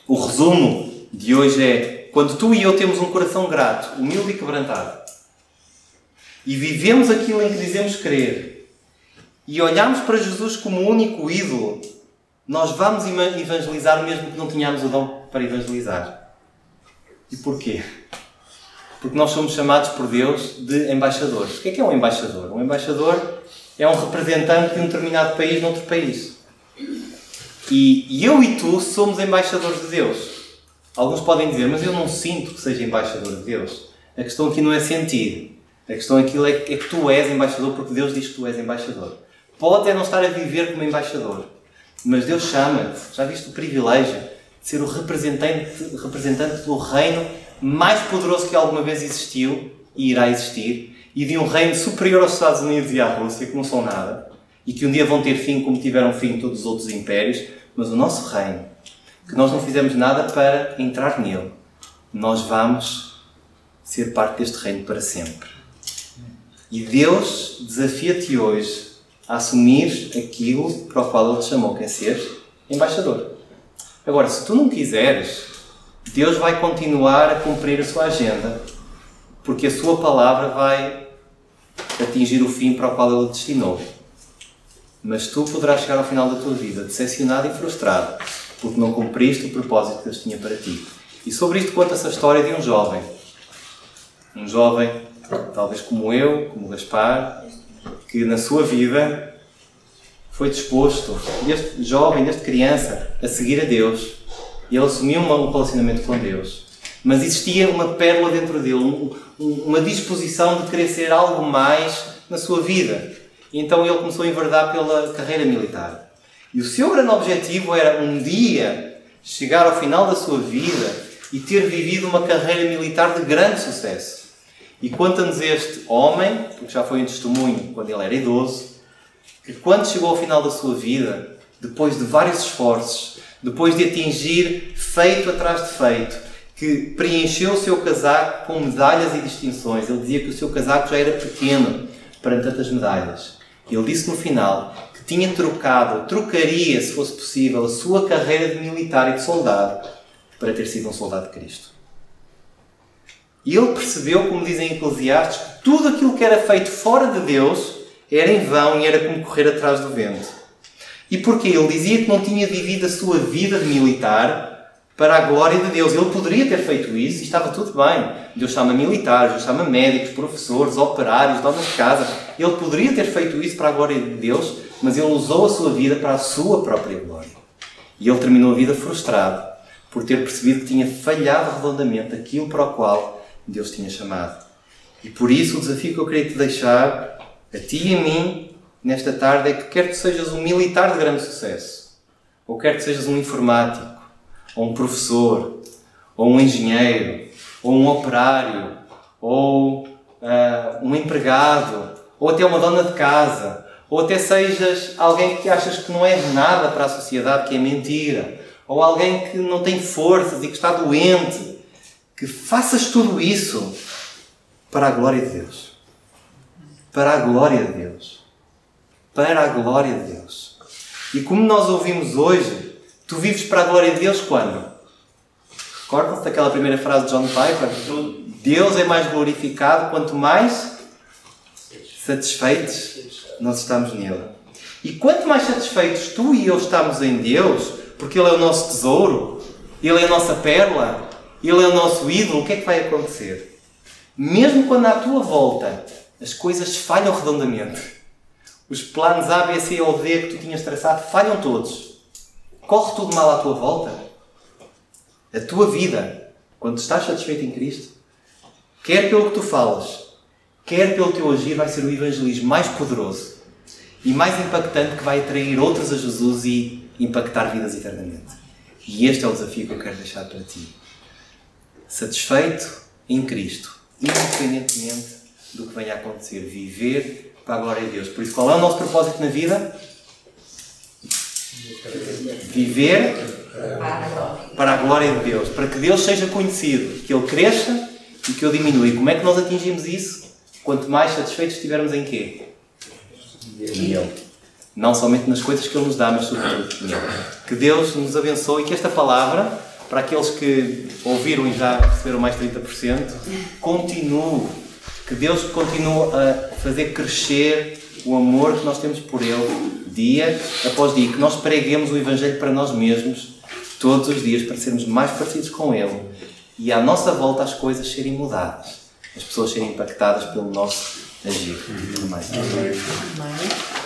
o resumo de hoje é: quando tu e eu temos um coração grato, humilde e quebrantado, e vivemos aquilo em que dizemos crer, e olhamos para Jesus como o único ídolo, nós vamos evangelizar mesmo que não tenhamos o dom para evangelizar. E porquê? Porque nós somos chamados por Deus de embaixadores. O que é que é um embaixador? Um embaixador é um representante de um determinado país noutro país. E eu e tu somos embaixadores de Deus. Alguns podem dizer, mas eu não sinto que seja embaixador de Deus. A questão aqui não é sentir. A questão aqui é que tu és embaixador porque Deus diz que tu és embaixador. Pode é não estar a viver como embaixador, mas Deus chama-te. Já viste o privilégio de ser o representante, representante do reino mais poderoso que alguma vez existiu e irá existir e de um reino superior aos Estados Unidos e à Rússia, que não são nada, e que um dia vão ter fim como tiveram fim todos os outros impérios, mas o nosso reino, que nós não fizemos nada para entrar nele, nós vamos ser parte deste reino para sempre. E Deus desafia-te hoje a assumir aquilo para o qual Ele te chamou, que é ser embaixador. Agora, se tu não quiseres, Deus vai continuar a cumprir a sua agenda, porque a sua palavra vai atingir o fim para o qual Ele destinou. Mas tu poderás chegar ao final da tua vida decepcionado e frustrado, porque não cumpriste o propósito que Deus tinha para ti. E sobre isto conta-se a história de um jovem Um jovem, talvez como eu, como Gaspar, que na sua vida foi disposto, este jovem, este criança, a seguir a Deus. E ele assumiu um relacionamento com Deus. Mas existia uma pérola dentro dele, um, uma disposição de querer ser algo mais na sua vida. E então ele começou a enverdar pela carreira militar. E o seu grande objetivo era um dia chegar ao final da sua vida e ter vivido uma carreira militar de grande sucesso. E conta-nos este homem, porque já foi um testemunho quando ele era idoso, que quando chegou ao final da sua vida, depois de vários esforços, depois de atingir feito atrás de feito, que preencheu o seu casaco com medalhas e distinções. Ele dizia que o seu casaco já era pequeno para tantas medalhas. Ele disse no final que tinha trocado, trocaria, se fosse possível, a sua carreira de militar e de soldado para ter sido um soldado de Cristo. E ele percebeu, como dizem Eclesiastes, que tudo aquilo que era feito fora de Deus era em vão e era como correr atrás do vento. E porquê? Ele dizia que não tinha vivido a sua vida de militar para a glória de Deus. Ele poderia ter feito isso e estava tudo bem. Deus chama militares, Deus chama médicos, professores, operários, donas de casa. Ele poderia ter feito isso para a glória de Deus, mas ele usou a sua vida para a sua própria glória. E ele terminou a vida frustrado por ter percebido que tinha falhado redondamente aquilo para o qual Deus tinha chamado. E por isso o desafio que eu queria te deixar, a ti e a mim, nesta tarde, é que quer que sejas um militar de grande sucesso, ou quer que sejas um informático, ou um professor, ou um engenheiro, ou um operário, ou uh, um empregado, ou até uma dona de casa, ou até sejas alguém que achas que não é nada para a sociedade, que é mentira, ou alguém que não tem forças e que está doente, que faças tudo isso para a glória de Deus. Para a glória de Deus. Para a glória de Deus. E como nós ouvimos hoje, tu vives para a glória de Deus quando? Recordam-se daquela primeira frase de John Piper? Deus é mais glorificado quanto mais satisfeitos nós estamos nele. E quanto mais satisfeitos tu e eu estamos em Deus, porque Ele é o nosso tesouro, Ele é a nossa pérola, Ele é o nosso ídolo, o que é que vai acontecer? Mesmo quando à tua volta as coisas falham redondamente, os planos A, B, C ou D que tu tinhas traçado falham todos, corre tudo mal à tua volta, a tua vida, quando estás satisfeito em Cristo, quer pelo que tu falas, quer pelo teu agir, vai ser o evangelismo mais poderoso e mais impactante que vai atrair outros a Jesus e impactar vidas eternamente. E este é o desafio que eu quero deixar para ti. Satisfeito em Cristo, independentemente do que venha a acontecer, viver para a glória de Deus. Por isso, qual é o nosso propósito na vida? Viver para a glória de Deus, para que Deus seja conhecido, que Ele cresça e que Ele diminua. E como é que nós atingimos isso? Quanto mais satisfeitos estivermos em quê? Em Ele. Não somente nas coisas que Ele nos dá, mas sobretudo nele. Que Deus nos abençoe e que esta palavra, para aqueles que ouviram e já receberam mais 30%, continue. Que Deus continue a fazer crescer o amor que nós temos por Ele, dia após dia. Que nós preguemos o Evangelho para nós mesmos, todos os dias, para sermos mais parecidos com Ele. E à nossa volta as coisas serem mudadas. As pessoas serem impactadas pelo nosso agir. Amém.